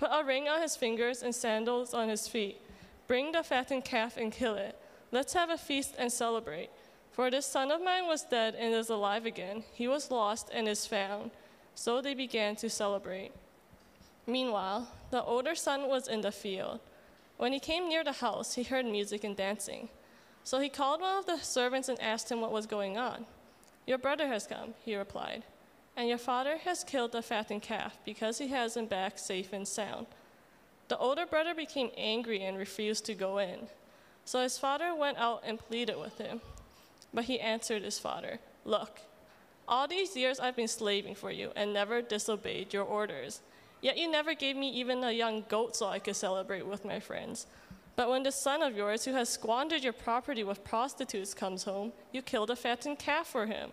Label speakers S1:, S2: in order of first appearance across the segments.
S1: Put a ring on his fingers and sandals on his feet. Bring the fattened calf and kill it. Let's have a feast and celebrate. For this son of mine was dead and is alive again. He was lost and is found. So they began to celebrate. Meanwhile, the older son was in the field. When he came near the house, he heard music and dancing. So he called one of the servants and asked him what was going on. Your brother has come, he replied and your father has killed the fattened calf because he has him back safe and sound. The older brother became angry and refused to go in. So his father went out and pleaded with him. But he answered his father, Look, all these years I've been slaving for you and never disobeyed your orders. Yet you never gave me even a young goat so I could celebrate with my friends. But when the son of yours, who has squandered your property with prostitutes, comes home, you killed a fattened calf for him.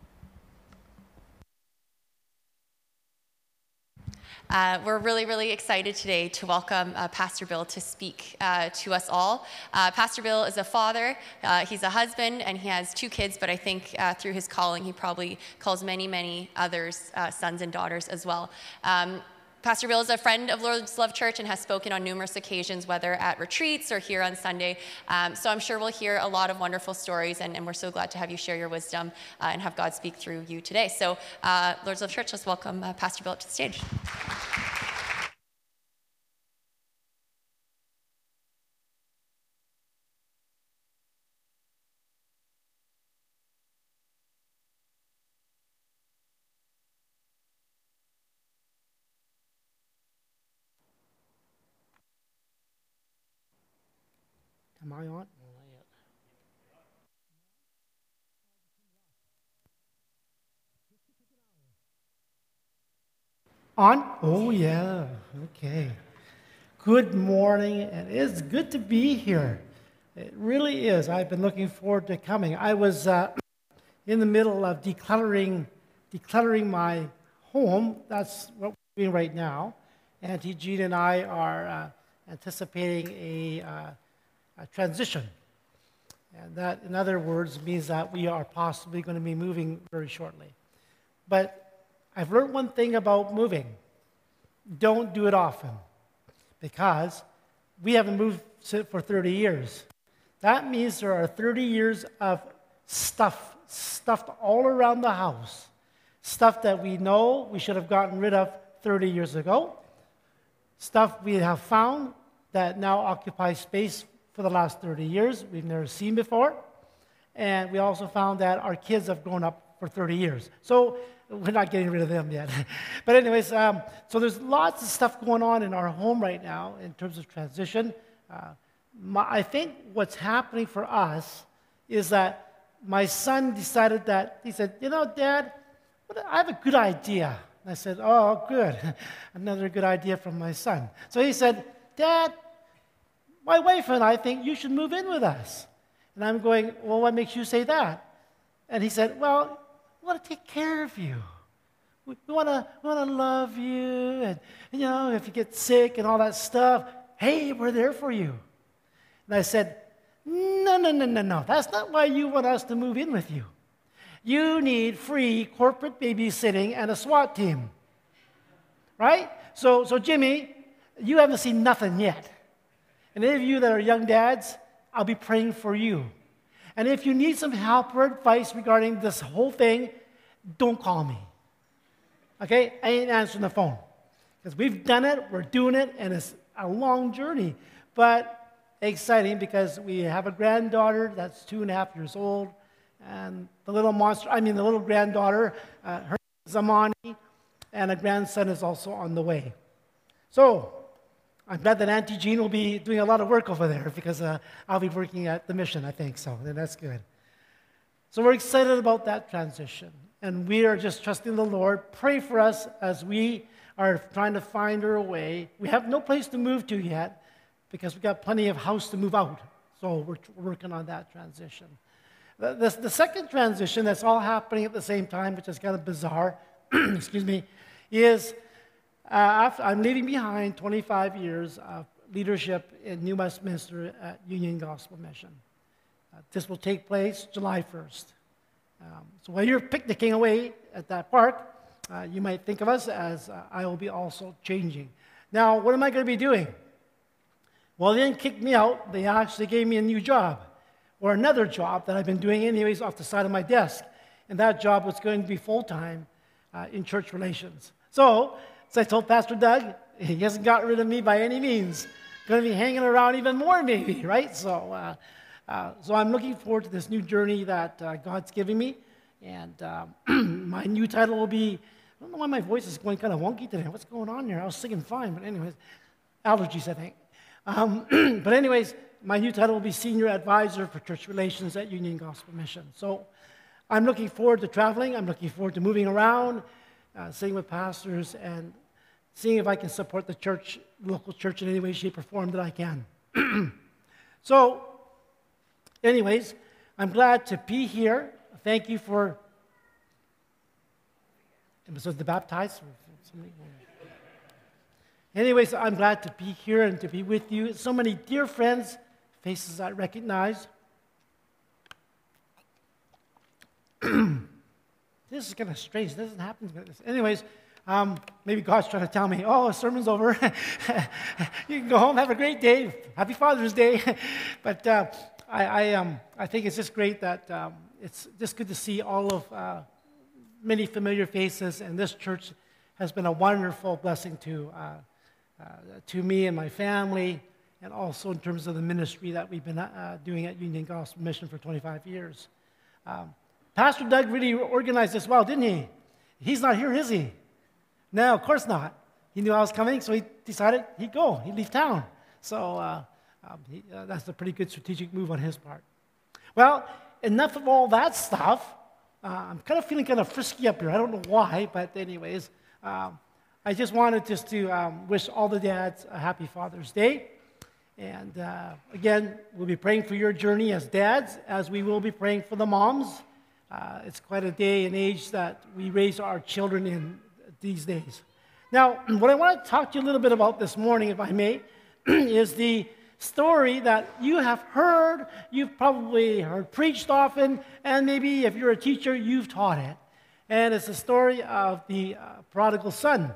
S2: Uh, we're really, really excited today to welcome uh, Pastor Bill to speak uh, to us all. Uh, Pastor Bill is a father, uh, he's a husband, and he has two kids, but I think uh, through his calling, he probably calls many, many others sons and daughters as well. Um, Pastor Bill is a friend of Lord's Love Church and has spoken on numerous occasions, whether at retreats or here on Sunday. Um, so I'm sure we'll hear a lot of wonderful stories, and, and we're so glad to have you share your wisdom uh, and have God speak through you today. So, uh, Lord's Love Church, let's welcome uh, Pastor Bill up to the stage.
S3: Am aunt. On? Oh, yeah. Okay. Good morning, and it's good to be here. It really is. I've been looking forward to coming. I was uh, in the middle of decluttering, decluttering my home. That's what we're doing right now. Auntie Jean and I are uh, anticipating a uh, a transition. And that, in other words, means that we are possibly going to be moving very shortly. But I've learned one thing about moving don't do it often because we haven't moved for 30 years. That means there are 30 years of stuff stuffed all around the house. Stuff that we know we should have gotten rid of 30 years ago. Stuff we have found that now occupies space for the last 30 years we've never seen before. And we also found that our kids have grown up for 30 years. So we're not getting rid of them yet. but, anyways, um, so there's lots of stuff going on in our home right now in terms of transition. Uh, my, I think what's happening for us is that my son decided that, he said, You know, Dad, I have a good idea. And I said, Oh, good. Another good idea from my son. So he said, Dad, my wife and I think you should move in with us. And I'm going, Well, what makes you say that? And he said, Well, we want to take care of you. We, we want to we wanna love you. And, you know, if you get sick and all that stuff, hey, we're there for you. And I said, No, no, no, no, no. That's not why you want us to move in with you. You need free corporate babysitting and a SWAT team. Right? So, so Jimmy, you haven't seen nothing yet. And any of you that are young dads, I'll be praying for you. And if you need some help or advice regarding this whole thing, don't call me. Okay? I ain't answering the phone. Because we've done it, we're doing it, and it's a long journey. But exciting because we have a granddaughter that's two and a half years old. And the little monster, I mean, the little granddaughter, uh, her name is Amani, and a grandson is also on the way. So, I'm glad that Auntie Jean will be doing a lot of work over there because uh, I'll be working at the mission, I think, so and that's good. So we're excited about that transition, and we are just trusting the Lord. Pray for us as we are trying to find our way. We have no place to move to yet because we've got plenty of house to move out, so we're working on that transition. The, the, the second transition that's all happening at the same time, which is kind of bizarre, excuse me, is after, I'm leaving behind 25 years of leadership in New Westminster at Union Gospel Mission. Uh, this will take place July 1st. Um, so while you're picnicking away at that park, uh, you might think of us as uh, I will be also changing. Now, what am I going to be doing? Well, they didn't kick me out. They actually gave me a new job, or another job that I've been doing anyways off the side of my desk. And that job was going to be full time uh, in church relations. So, so I told Pastor Doug, he hasn't gotten rid of me by any means. Going to be hanging around even more, maybe, right? So, uh, uh, so I'm looking forward to this new journey that uh, God's giving me. And um, my new title will be I don't know why my voice is going kind of wonky today. What's going on here? I was singing fine, but anyways, allergies, I think. Um, but anyways, my new title will be Senior Advisor for Church Relations at Union Gospel Mission. So I'm looking forward to traveling. I'm looking forward to moving around, uh, sitting with pastors, and seeing if I can support the church, local church in any way, shape, or form that I can. so, anyways, I'm glad to be here. Thank you for. So the baptized. Anyways, I'm glad to be here and to be with you. So many dear friends, faces I recognize. this is kind of strange. This doesn't happen. Anyways, um, maybe God's trying to tell me, oh, sermon's over. you can go home, have a great day. Happy Father's Day. but uh, I, I, um, I, think it's just great that um, it's just good to see all of uh, many familiar faces, and this church has been a wonderful blessing to. Uh, uh, to me and my family, and also in terms of the ministry that we've been uh, doing at Union Gospel Mission for 25 years. Um, Pastor Doug really organized this well, didn't he? He's not here, is he? No, of course not. He knew I was coming, so he decided he'd go, he'd leave town. So uh, um, he, uh, that's a pretty good strategic move on his part. Well, enough of all that stuff. Uh, I'm kind of feeling kind of frisky up here. I don't know why, but anyways. Um, I just wanted just to um, wish all the dads a happy Father's Day. And uh, again, we'll be praying for your journey as dads, as we will be praying for the moms. Uh, it's quite a day and age that we raise our children in these days. Now, what I want to talk to you a little bit about this morning, if I may, is the story that you have heard, you've probably heard preached often, and maybe if you're a teacher, you've taught it. And it's the story of the uh, prodigal son.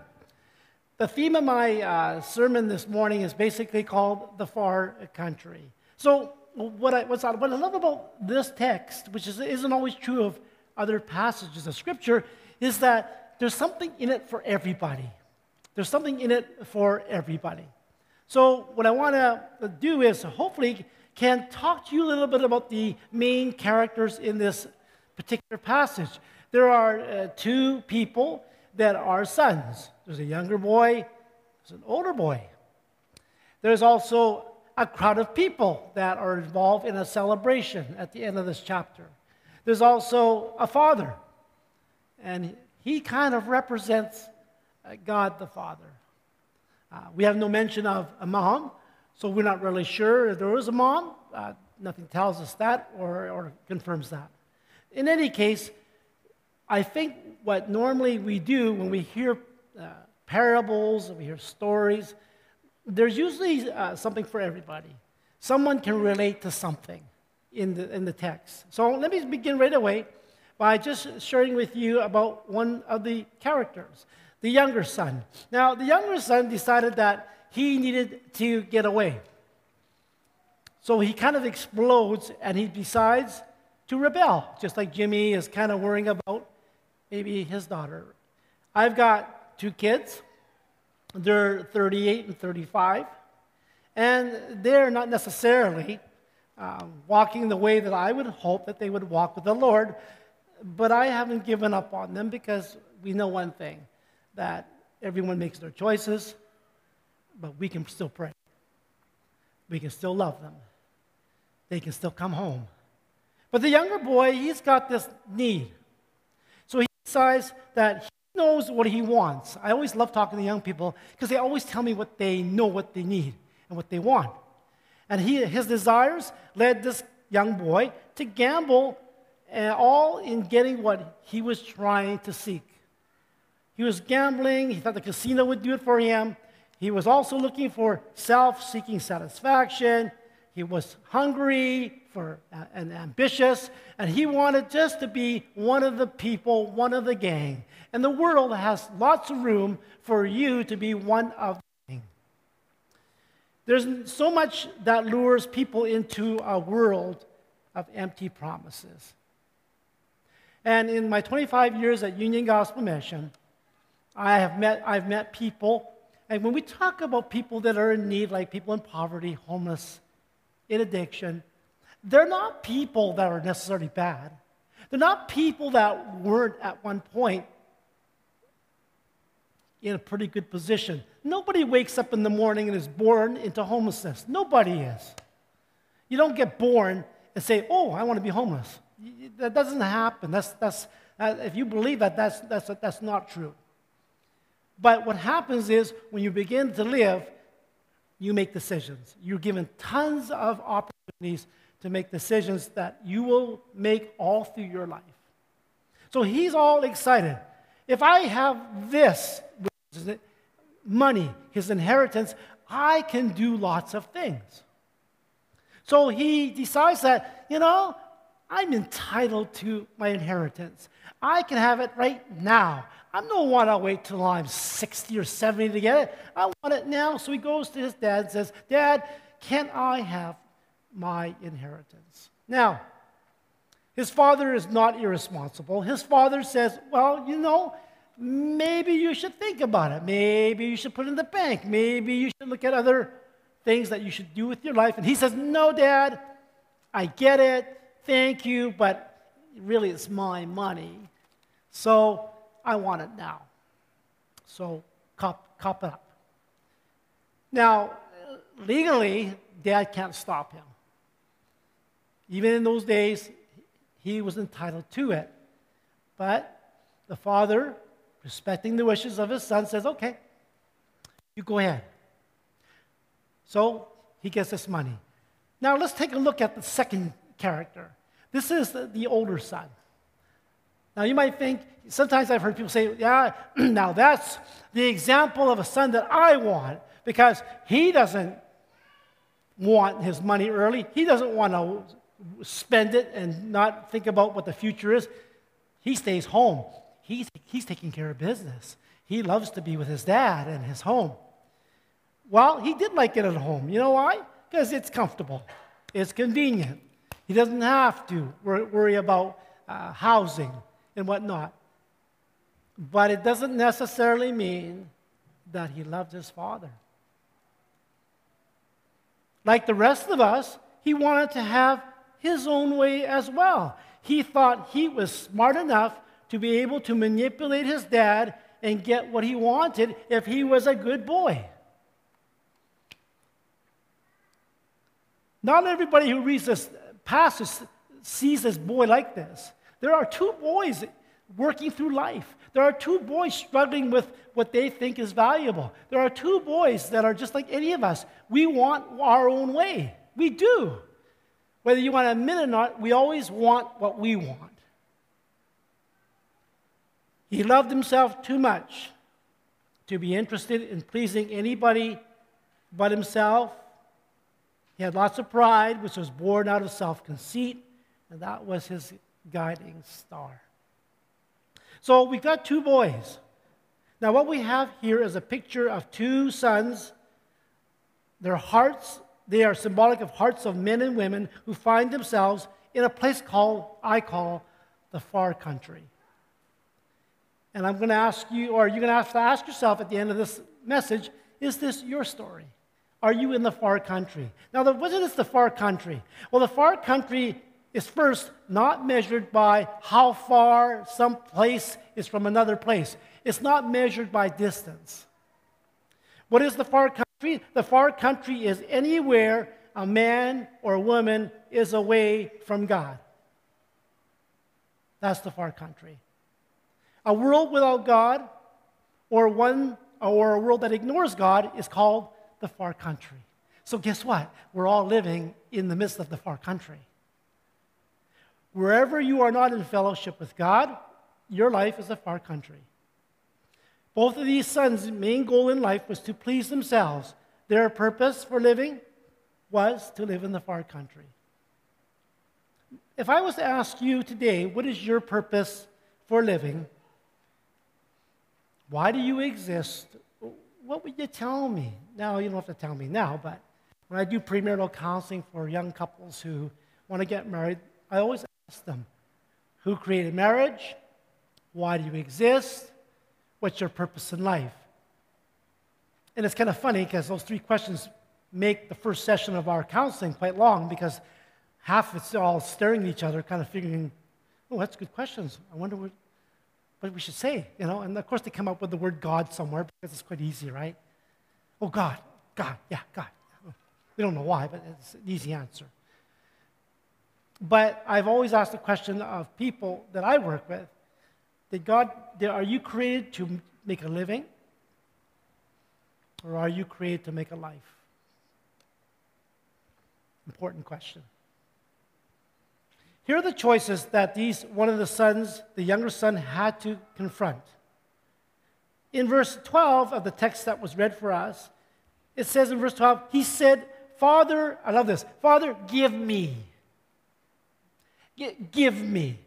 S3: The theme of my uh, sermon this morning is basically called The Far Country. So, what I, what's, what I love about this text, which is, isn't always true of other passages of Scripture, is that there's something in it for everybody. There's something in it for everybody. So, what I want to do is hopefully can talk to you a little bit about the main characters in this particular passage. There are uh, two people that are sons. There's a younger boy, there's an older boy. There's also a crowd of people that are involved in a celebration at the end of this chapter. There's also a father, and he kind of represents uh, God the Father. Uh, we have no mention of a mom, so we're not really sure if there was a mom. Uh, nothing tells us that or, or confirms that. In any case, I think what normally we do when we hear uh, parables, we hear stories, there's usually uh, something for everybody. Someone can relate to something in the, in the text. So let me begin right away by just sharing with you about one of the characters, the younger son. Now, the younger son decided that he needed to get away. So he kind of explodes and he decides to rebel, just like Jimmy is kind of worrying about maybe his daughter. I've got two kids. They're 38 and 35. And they're not necessarily um, walking the way that I would hope that they would walk with the Lord. But I haven't given up on them because we know one thing that everyone makes their choices, but we can still pray. We can still love them. They can still come home. But the younger boy, he's got this need. So he decides that he knows what he wants. I always love talking to young people because they always tell me what they know, what they need, and what they want. And he, his desires led this young boy to gamble uh, all in getting what he was trying to seek. He was gambling, he thought the casino would do it for him. He was also looking for self seeking satisfaction. He was hungry for, uh, and ambitious, and he wanted just to be one of the people, one of the gang. And the world has lots of room for you to be one of the gang. There's so much that lures people into a world of empty promises. And in my 25 years at Union Gospel Mission, I have met, I've met people, and when we talk about people that are in need, like people in poverty, homeless, in addiction, they're not people that are necessarily bad. They're not people that weren't at one point in a pretty good position. Nobody wakes up in the morning and is born into homelessness. Nobody is. You don't get born and say, Oh, I want to be homeless. That doesn't happen. That's, that's, uh, if you believe that, that's, that's, that's not true. But what happens is when you begin to live, you make decisions. You're given tons of opportunities to make decisions that you will make all through your life. So he's all excited. If I have this, money, his inheritance, I can do lots of things. So he decides that, you know, I'm entitled to my inheritance. I can have it right now. I don't want to wait till I'm 60 or 70 to get it. I want it now. So he goes to his dad and says, Dad, can I have my inheritance? Now, his father is not irresponsible. His father says, Well, you know, maybe you should think about it. Maybe you should put it in the bank. Maybe you should look at other things that you should do with your life. And he says, No, Dad, I get it. Thank you, but really it's my money. So I want it now. So cop, cop it up. Now, legally, dad can't stop him. Even in those days, he was entitled to it. But the father, respecting the wishes of his son, says, okay, you go ahead. So he gets this money. Now let's take a look at the second character. This is the, the older son. Now, you might think, sometimes I've heard people say, yeah, now that's the example of a son that I want because he doesn't want his money early. He doesn't want to spend it and not think about what the future is. He stays home. He's, he's taking care of business. He loves to be with his dad and his home. Well, he did like it at home. You know why? Because it's comfortable, it's convenient. He doesn't have to worry about uh, housing and whatnot. But it doesn't necessarily mean that he loved his father. Like the rest of us, he wanted to have his own way as well. He thought he was smart enough to be able to manipulate his dad and get what he wanted if he was a good boy. Not everybody who reads this passage sees this boy like this. There are two boys working through life. There are two boys struggling with what they think is valuable. There are two boys that are just like any of us. We want our own way. We do. Whether you want to admit it or not, we always want what we want. He loved himself too much to be interested in pleasing anybody but himself. He had lots of pride, which was born out of self conceit, and that was his guiding star. So we've got two boys. Now, what we have here is a picture of two sons. Their hearts, they are symbolic of hearts of men and women who find themselves in a place called, I call, the far country. And I'm going to ask you, or you're going to have to ask yourself at the end of this message, is this your story? Are you in the far country? Now, what is the far country? Well, the far country is first not measured by how far some place is from another place. It's not measured by distance. What is the far country? The far country is anywhere a man or a woman is away from God. That's the far country. A world without God or one or a world that ignores God is called the far country. So guess what? We're all living in the midst of the far country. Wherever you are not in fellowship with God, your life is a far country. Both of these sons' main goal in life was to please themselves. Their purpose for living was to live in the far country. If I was to ask you today, what is your purpose for living? Why do you exist? What would you tell me? Now, you don't have to tell me now, but when I do premarital counseling for young couples who want to get married, I always ask them who created marriage? Why do you exist? What's your purpose in life? And it's kind of funny because those three questions make the first session of our counseling quite long because half of it's all staring at each other, kind of figuring, oh, that's good questions. I wonder what, what we should say, you know? And of course, they come up with the word God somewhere because it's quite easy, right? Oh, God, God, yeah, God. We don't know why, but it's an easy answer. But I've always asked the question of people that I work with did God, are you created to make a living? Or are you created to make a life? Important question. Here are the choices that these, one of the sons, the younger son, had to confront. In verse 12 of the text that was read for us, it says in verse 12, he said, Father, I love this, Father, give me. give me.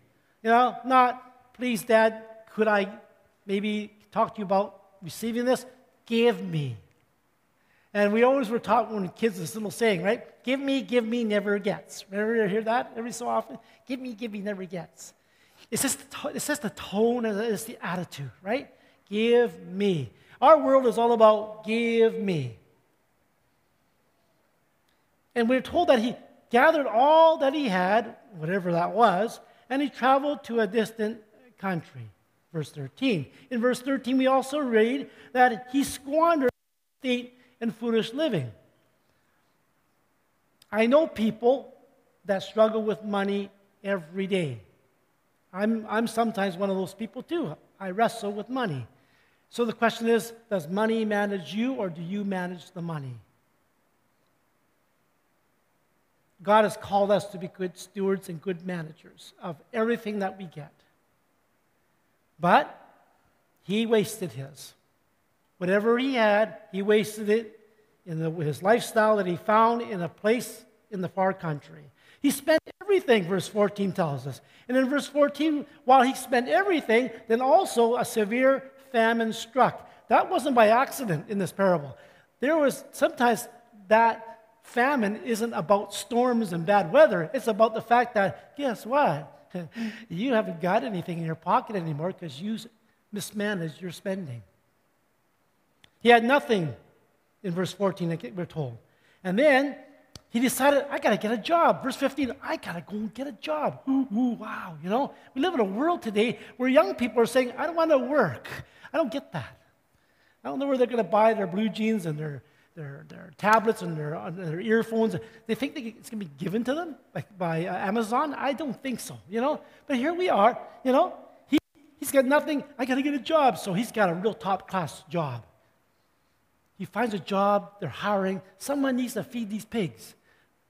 S3: You know, not, please, Dad, could I maybe talk to you about receiving this? Give me. And we always were taught when kids this little saying, right? Give me, give me, never gets. Remember you hear that every so often? Give me, give me, never gets. It's just the, it's just the tone it's the attitude, right? Give me. Our world is all about give me. And we're told that he gathered all that he had, whatever that was, and he traveled to a distant country. Verse 13. In verse 13, we also read that he squandered state and foolish living. I know people that struggle with money every day. I'm, I'm sometimes one of those people too. I wrestle with money. So the question is does money manage you or do you manage the money? God has called us to be good stewards and good managers of everything that we get. But he wasted his. Whatever he had, he wasted it in the, his lifestyle that he found in a place in the far country. He spent everything, verse 14 tells us. And in verse 14, while he spent everything, then also a severe famine struck. That wasn't by accident in this parable. There was sometimes that famine isn't about storms and bad weather, it's about the fact that, guess what? you haven't got anything in your pocket anymore because you mismanaged your spending. He had nothing in verse 14, we're told. And then he decided, I got to get a job. Verse 15, I got to go and get a job. Ooh, ooh, wow. You know, we live in a world today where young people are saying, I don't want to work. I don't get that. I don't know where they're going to buy their blue jeans and their their, their tablets and their, uh, their earphones. They think they, it's going to be given to them like by uh, Amazon. I don't think so, you know. But here we are, you know. He, he's got nothing. I got to get a job. So he's got a real top class job. He finds a job. They're hiring. Someone needs to feed these pigs.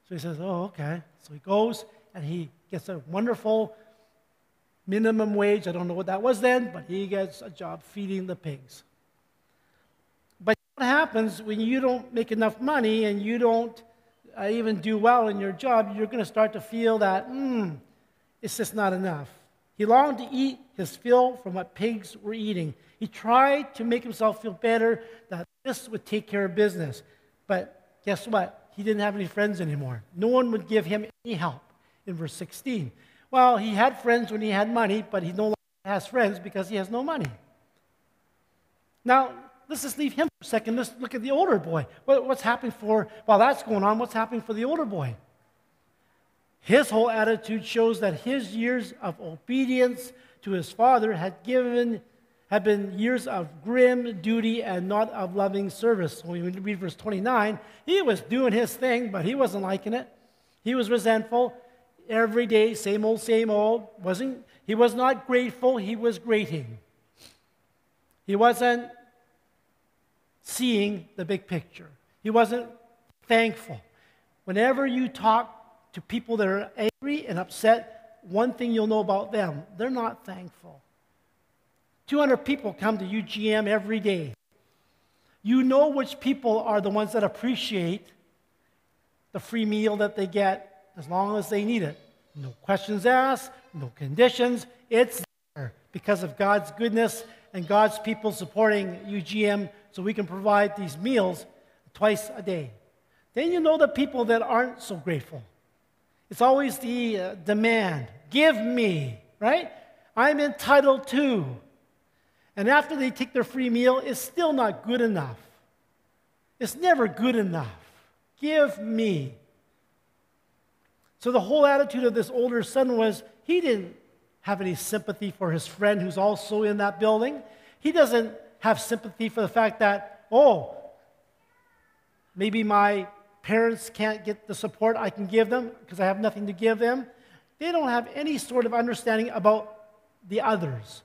S3: So he says, Oh, okay. So he goes and he gets a wonderful minimum wage. I don't know what that was then, but he gets a job feeding the pigs. But what happens when you don't make enough money and you don't uh, even do well in your job? You're going to start to feel that, hmm, it's just not enough. He longed to eat his fill from what pigs were eating. He tried to make himself feel better that this would take care of business. But guess what? He didn't have any friends anymore. No one would give him any help in verse 16. Well, he had friends when he had money, but he no longer has friends because he has no money. Now, let's just leave him for a second. Let's look at the older boy. What's happening for, while that's going on, what's happening for the older boy? His whole attitude shows that his years of obedience to his father had given had been years of grim duty and not of loving service. When we read verse 29, he was doing his thing, but he wasn't liking it. He was resentful every day, same old, same old. Wasn't, he was not grateful, he was grating. He wasn't seeing the big picture. He wasn't thankful. Whenever you talk to people that are angry and upset, one thing you'll know about them they're not thankful. 200 people come to UGM every day. You know which people are the ones that appreciate the free meal that they get as long as they need it. No questions asked, no conditions. It's there because of God's goodness and God's people supporting UGM so we can provide these meals twice a day. Then you know the people that aren't so grateful. It's always the uh, demand give me, right? I'm entitled to. And after they take their free meal, it's still not good enough. It's never good enough. Give me. So the whole attitude of this older son was he didn't have any sympathy for his friend who's also in that building. He doesn't have sympathy for the fact that, oh, maybe my parents can't get the support I can give them because I have nothing to give them. They don't have any sort of understanding about the others.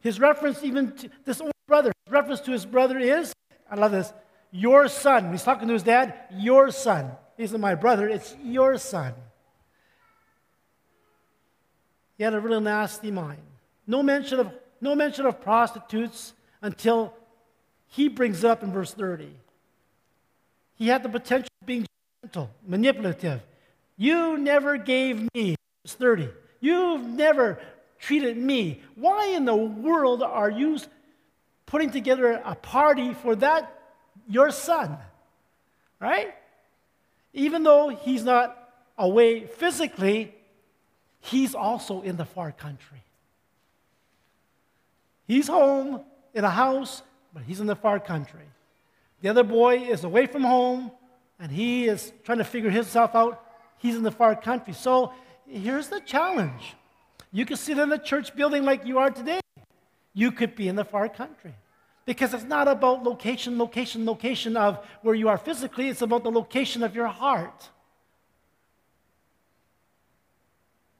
S3: His reference, even to this older brother, his reference to his brother is, I love this, your son. He's talking to his dad, your son. He isn't my brother, it's your son. He had a really nasty mind. No mention of, no mention of prostitutes until he brings up in verse 30. He had the potential of being gentle, manipulative. You never gave me, verse 30. You've never treated me. Why in the world are you putting together a party for that, your son? Right? Even though he's not away physically, he's also in the far country. He's home in a house, but he's in the far country. The other boy is away from home, and he is trying to figure himself out. He's in the far country. So here's the challenge you could sit in a church building like you are today. You could be in the far country. Because it's not about location, location, location of where you are physically, it's about the location of your heart.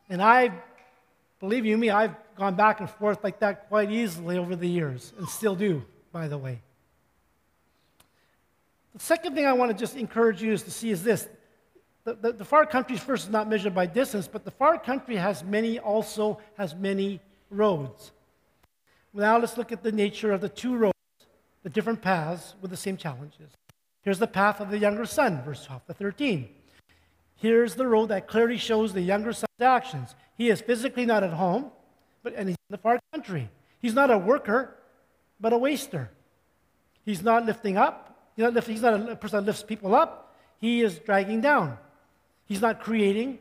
S3: And I, believe you me, I've gone back and forth like that quite easily over the years, and still do, by the way. The second thing I want to just encourage you is to see is this the, the, the, far country first is not measured by distance, but the far country has many, also has many roads. Now let's look at the nature of the two roads, the different paths with the same challenges. Here's the path of the younger son, verse 12 to 13. Here's the road that clearly shows the younger son's actions. He is physically not at home, but and he's in the far country. He's not a worker, but a waster. He's not lifting up. He's not, he's not a person that lifts people up. He is dragging down. He's not creating,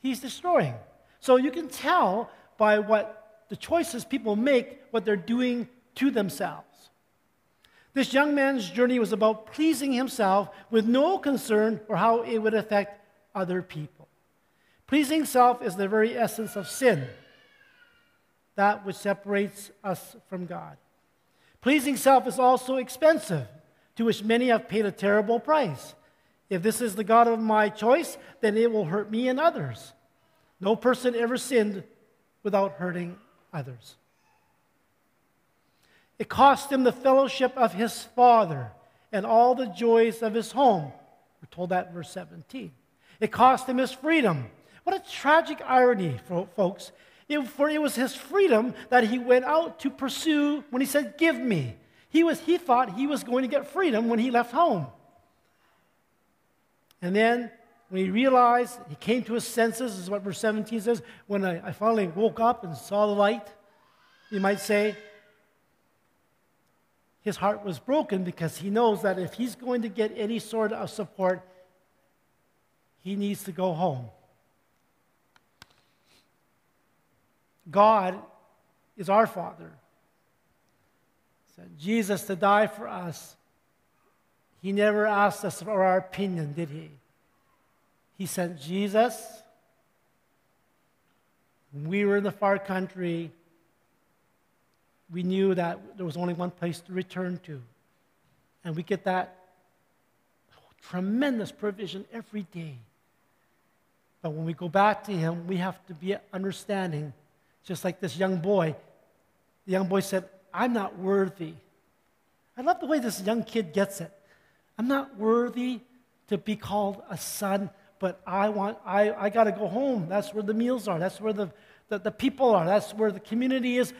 S3: he's destroying. So you can tell by what the choices people make, what they're doing to themselves. This young man's journey was about pleasing himself with no concern for how it would affect other people. Pleasing self is the very essence of sin, that which separates us from God. Pleasing self is also expensive, to which many have paid a terrible price. If this is the God of my choice, then it will hurt me and others. No person ever sinned without hurting others. It cost him the fellowship of his father and all the joys of his home. We're told that in verse 17. It cost him his freedom. What a tragic irony, folks. It, for it was his freedom that he went out to pursue when he said, Give me. He, was, he thought he was going to get freedom when he left home. And then when he realized, he came to his senses, is what verse 17 says, when I, I finally woke up and saw the light, you might say, his heart was broken because he knows that if he's going to get any sort of support, he needs to go home. God is our Father. Jesus to die for us. He never asked us for our opinion, did he? He sent Jesus. We were in the far country, we knew that there was only one place to return to. And we get that tremendous provision every day. But when we go back to Him, we have to be understanding, just like this young boy. The young boy said, I'm not worthy. I love the way this young kid gets it. I'm not worthy to be called a son, but I want, I, I got to go home. That's where the meals are. That's where the, the, the people are. That's where the community is.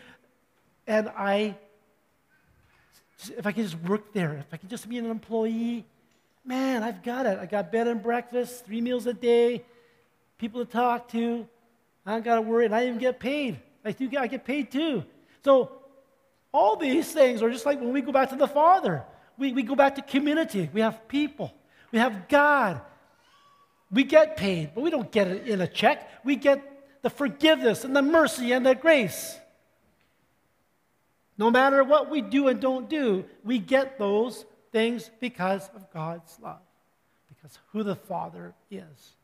S3: And I, if I can just work there, if I can just be an employee, man, I've got it. I got bed and breakfast, three meals a day, people to talk to. I don't got to worry, and I even get paid. I do I get paid too. So all these things are just like when we go back to the Father. We, we go back to community. We have people. We have God. We get paid, but we don't get it in a check. We get the forgiveness and the mercy and the grace. No matter what we do and don't do, we get those things because of God's love, because who the Father is.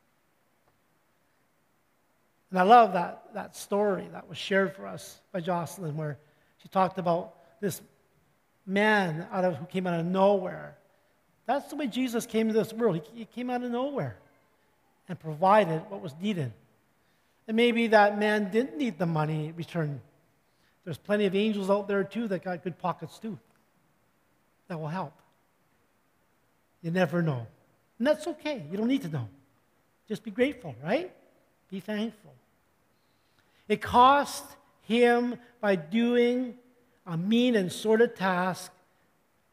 S3: And I love that, that story that was shared for us by Jocelyn, where she talked about this man out of, who came out of nowhere. That's the way Jesus came to this world. He, he came out of nowhere and provided what was needed. And maybe that man didn't need the money returned there's plenty of angels out there too that got good pockets too. That will help. You never know. And that's okay. You don't need to know. Just be grateful, right? Be thankful. It cost him by doing a mean and sordid task,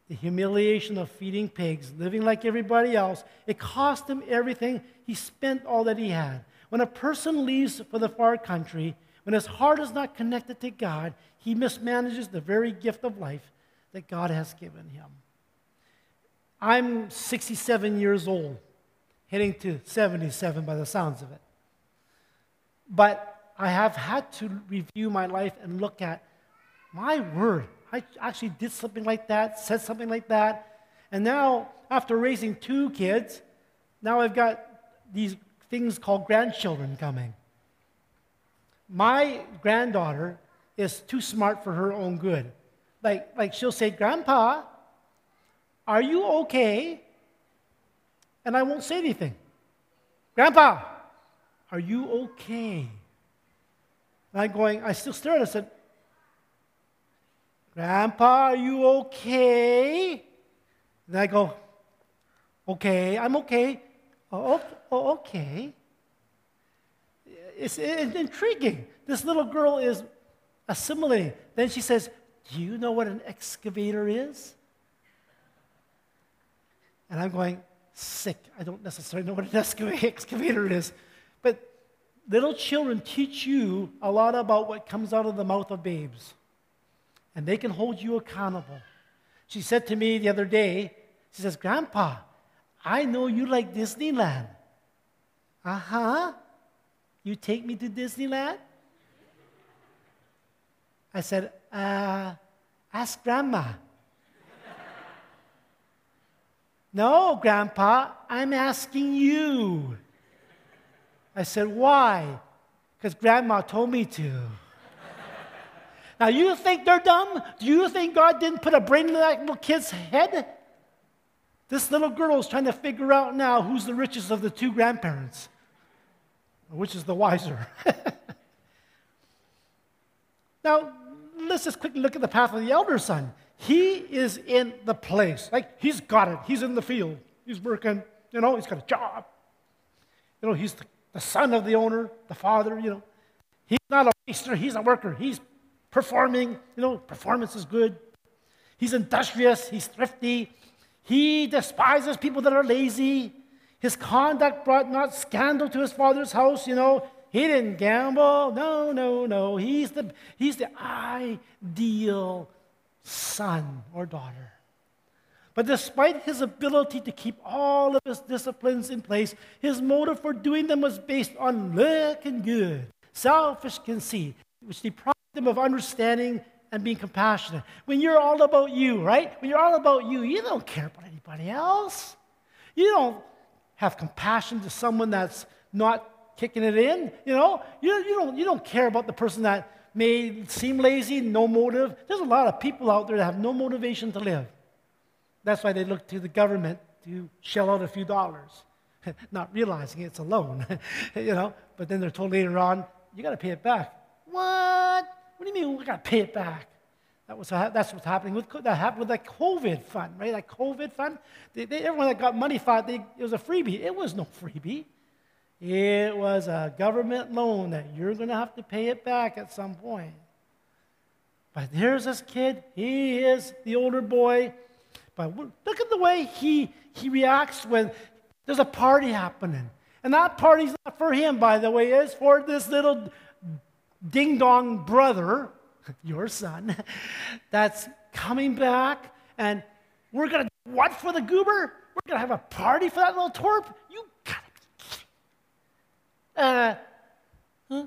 S3: the humiliation of feeding pigs, living like everybody else. It cost him everything. He spent all that he had. When a person leaves for the far country, when his heart is not connected to God, he mismanages the very gift of life that God has given him. I'm 67 years old, heading to 77 by the sounds of it. But I have had to review my life and look at my word. I actually did something like that, said something like that. And now, after raising two kids, now I've got these things called grandchildren coming. My granddaughter is too smart for her own good. Like, like she'll say, Grandpa, are you okay? And I won't say anything. Grandpa, are you okay? And I'm going, I still stare at her. I said, Grandpa, are you okay? And I go, okay, I'm okay. Oh, oh, oh okay it's, it's intriguing. This little girl is assimilating. Then she says, Do you know what an excavator is? And I'm going, Sick. I don't necessarily know what an excavator is. Little children teach you a lot about what comes out of the mouth of babes, and they can hold you accountable. She said to me the other day, She says, Grandpa, I know you like Disneyland. Uh huh. You take me to Disneyland? I said, uh, Ask Grandma. no, Grandpa, I'm asking you. I said, Why? Because Grandma told me to. now, you think they're dumb? Do you think God didn't put a brain in that little kid's head? This little girl is trying to figure out now who's the richest of the two grandparents which is the wiser? now, let's just quickly look at the path of the elder son. He is in the place. Like, he's got it. He's in the field. He's working. You know, he's got a job. You know, he's the, the son of the owner, the father, you know. He's not a waster, he's a worker. He's performing, you know, performance is good. He's industrious, he's thrifty. He despises people that are lazy. His conduct brought not scandal to his father's house, you know. He didn't gamble. No, no, no. He's the, he's the ideal son or daughter. But despite his ability to keep all of his disciplines in place, his motive for doing them was based on looking good, selfish conceit, which deprived him of understanding and being compassionate. When you're all about you, right? When you're all about you, you don't care about anybody else. You don't have compassion to someone that's not kicking it in. You know, you, you, don't, you don't care about the person that may seem lazy, no motive. There's a lot of people out there that have no motivation to live. That's why they look to the government to shell out a few dollars, not realizing it's a loan, you know. But then they're told later on, you got to pay it back. What? What do you mean we got to pay it back? That was, that's what's happening with that happened with that COVID fund, right? That COVID fund. They, they, everyone that got money thought they, it was a freebie. It was no freebie. It was a government loan that you're going to have to pay it back at some point. But here's this kid. He is the older boy. But look at the way he, he reacts when there's a party happening. And that party's not for him, by the way, it's for this little ding dong brother, your son, that's coming back. And we're going to, what for the goober? We're going to have a party for that little twerp? You got to be kidding. Uh, huh?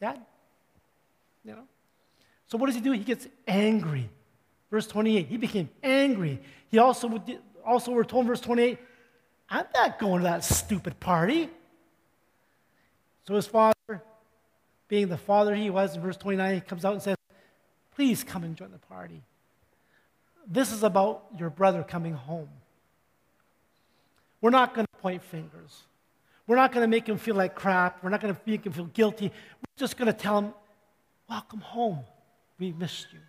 S3: Dad? You know? So what does he do? He gets angry. Verse 28, he became angry. He also, also we're told in verse 28, I'm not going to that stupid party. So his father, being the father he was, in verse 29, he comes out and says, Please come and join the party. This is about your brother coming home. We're not going to point fingers. We're not going to make him feel like crap. We're not going to make him feel guilty. We're just going to tell him, Welcome home. We missed you.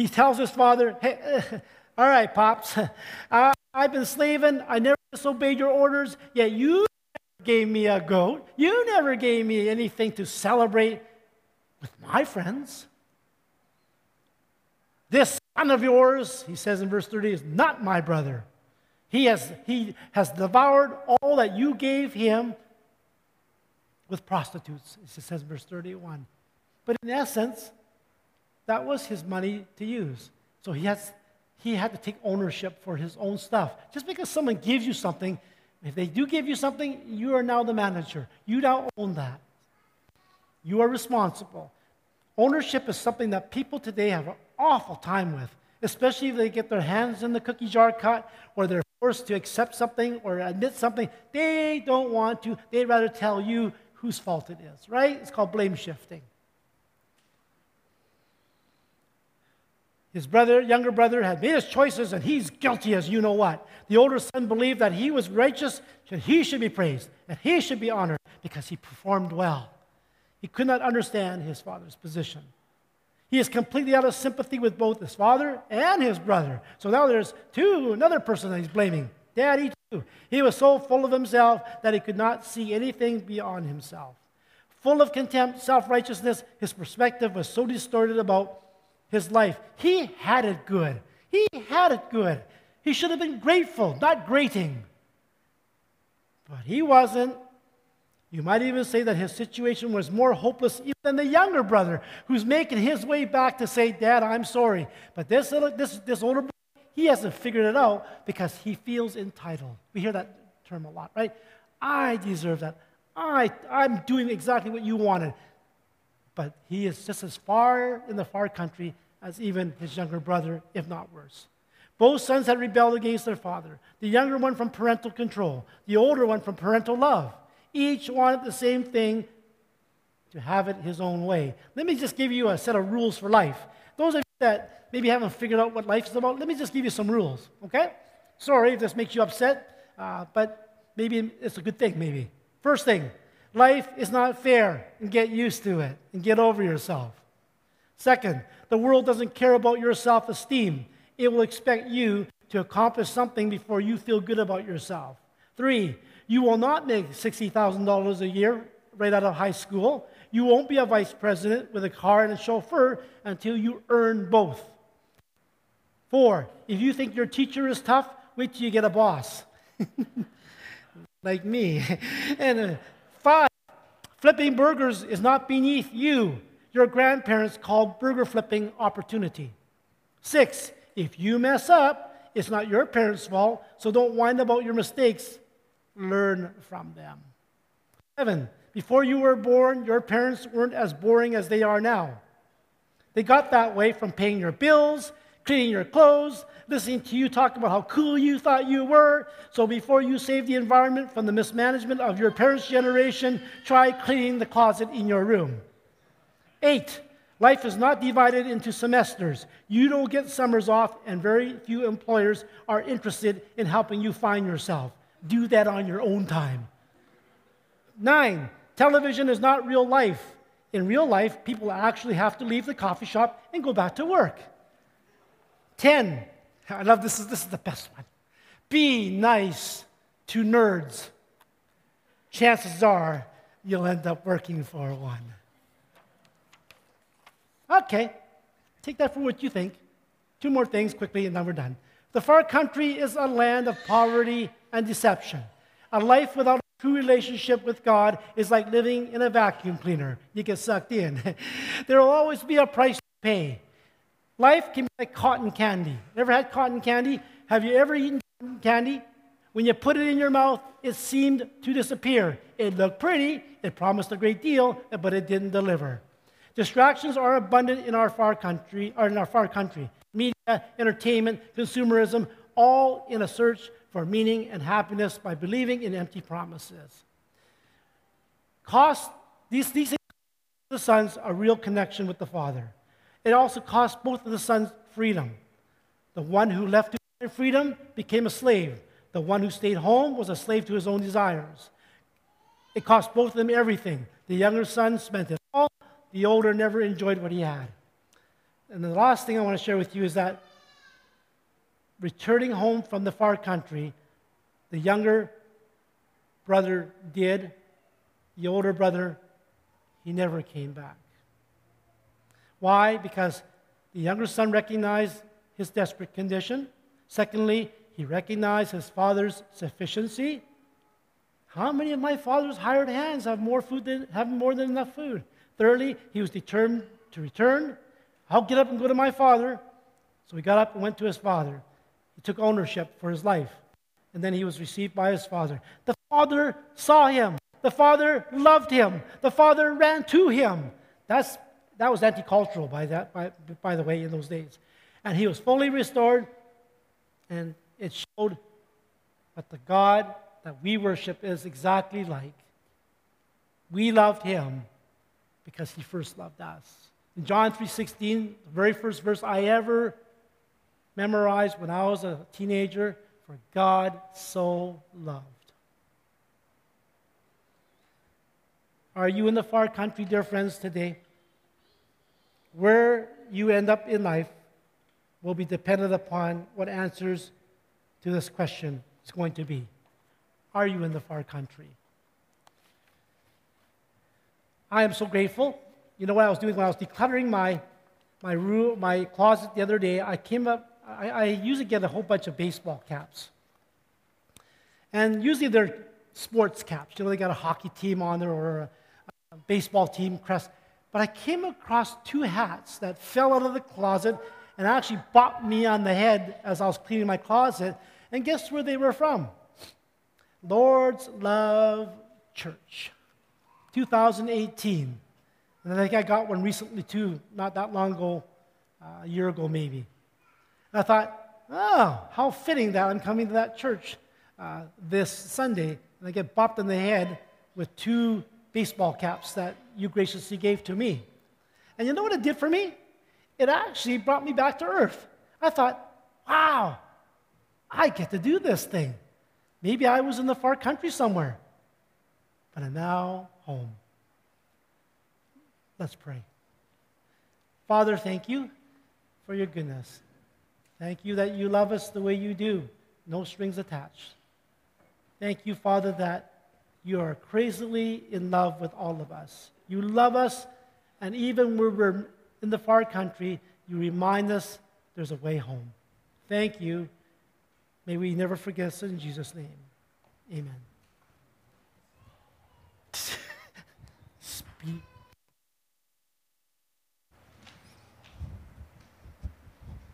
S3: He tells his father, hey, all right, Pops, uh, I've been slaving. I never disobeyed your orders, yet you gave me a goat. You never gave me anything to celebrate with my friends. This son of yours, he says in verse 30, is not my brother. He has, he has devoured all that you gave him with prostitutes, it says in verse 31. But in essence, that was his money to use. So he, has, he had to take ownership for his own stuff. Just because someone gives you something, if they do give you something, you are now the manager. You now own that. You are responsible. Ownership is something that people today have an awful time with, especially if they get their hands in the cookie jar cut or they're forced to accept something or admit something. They don't want to. They'd rather tell you whose fault it is, right? It's called blame shifting. His brother, younger brother, had made his choices and he's guilty as you know what. The older son believed that he was righteous, that he should be praised, that he should be honored because he performed well. He could not understand his father's position. He is completely out of sympathy with both his father and his brother. So now there's two, another person that he's blaming. Daddy, too. He was so full of himself that he could not see anything beyond himself. Full of contempt, self righteousness, his perspective was so distorted about his life. He had it good. He had it good. He should have been grateful, not grating. But he wasn't. You might even say that his situation was more hopeless even than the younger brother who's making his way back to say, Dad, I'm sorry. But this, little, this, this older brother, he hasn't figured it out because he feels entitled. We hear that term a lot, right? I deserve that. I, I'm doing exactly what you wanted but he is just as far in the far country as even his younger brother, if not worse. Both sons had rebelled against their father, the younger one from parental control, the older one from parental love. Each wanted the same thing to have it his own way. Let me just give you a set of rules for life. Those of you that maybe haven't figured out what life is about, let me just give you some rules, okay? Sorry if this makes you upset, uh, but maybe it's a good thing, maybe. First thing, Life is not fair, and get used to it and get over yourself. Second, the world doesn't care about your self esteem. It will expect you to accomplish something before you feel good about yourself. Three, you will not make $60,000 a year right out of high school. You won't be a vice president with a car and a chauffeur until you earn both. Four, if you think your teacher is tough, wait till you get a boss. like me. And uh, flipping burgers is not beneath you. Your grandparents called burger flipping opportunity. Six, if you mess up, it's not your parents' fault, so don't whine about your mistakes. Learn from them. Seven, before you were born, your parents weren't as boring as they are now. They got that way from paying your bills, cleaning your clothes, listening to you talk about how cool you thought you were. So before you save the environment from the mismanagement of your parents' generation, try cleaning the closet in your room. Eight, life is not divided into semesters. You don't get summers off, and very few employers are interested in helping you find yourself. Do that on your own time. Nine, television is not real life. In real life, people actually have to leave the coffee shop and go back to work. 10, I love this, is, this is the best one. Be nice to nerds. Chances are you'll end up working for one. Okay, take that for what you think. Two more things quickly, and then we're done. The far country is a land of poverty and deception. A life without a true relationship with God is like living in a vacuum cleaner. You get sucked in. there will always be a price to pay. Life can be like cotton candy. Ever had cotton candy? Have you ever eaten cotton candy? When you put it in your mouth, it seemed to disappear. It looked pretty, it promised a great deal, but it didn't deliver. Distractions are abundant in our far country, or in our far country. Media, entertainment, consumerism, all in a search for meaning and happiness by believing in empty promises. Cost these, these the sons a real connection with the Father. It also cost both of the sons freedom. The one who left to freedom became a slave. The one who stayed home was a slave to his own desires. It cost both of them everything. The younger son spent it all, the older never enjoyed what he had. And the last thing I want to share with you is that returning home from the far country, the younger brother did, the older brother, he never came back. Why? Because the younger son recognized his desperate condition. Secondly, he recognized his father's sufficiency. How many of my father's hired hands have more food than have more than enough food? Thirdly, he was determined to return. I'll get up and go to my father. So he got up and went to his father. He took ownership for his life. And then he was received by his father. The father saw him. The father loved him. The father ran to him. That's that was anti-cultural by, that, by, by the way, in those days. And he was fully restored, and it showed what the God that we worship is exactly like. We loved him because he first loved us. In John 3:16, the very first verse I ever memorized when I was a teenager, for God so loved. Are you in the far country, dear friends, today? Where you end up in life will be dependent upon what answers to this question is going to be. Are you in the far country? I am so grateful. You know what I was doing when I was decluttering my, my, room, my closet the other day? I came up, I, I usually get a whole bunch of baseball caps. And usually they're sports caps. You know, they got a hockey team on there or a, a baseball team crest. But I came across two hats that fell out of the closet and actually bopped me on the head as I was cleaning my closet. And guess where they were from? Lord's Love Church, 2018. And I think I got one recently too, not that long ago, uh, a year ago maybe. And I thought, oh, how fitting that I'm coming to that church uh, this Sunday. And I get bopped on the head with two baseball caps that you graciously gave to me. And you know what it did for me? It actually brought me back to earth. I thought, wow, I get to do this thing. Maybe I was in the far country somewhere, but I'm now home. Let's pray. Father, thank you for your goodness. Thank you that you love us the way you do, no strings attached. Thank you, Father, that you are crazily in love with all of us. You love us, and even when we're in the far country, you remind us there's a way home. Thank you. May we never forget this in Jesus' name. Amen.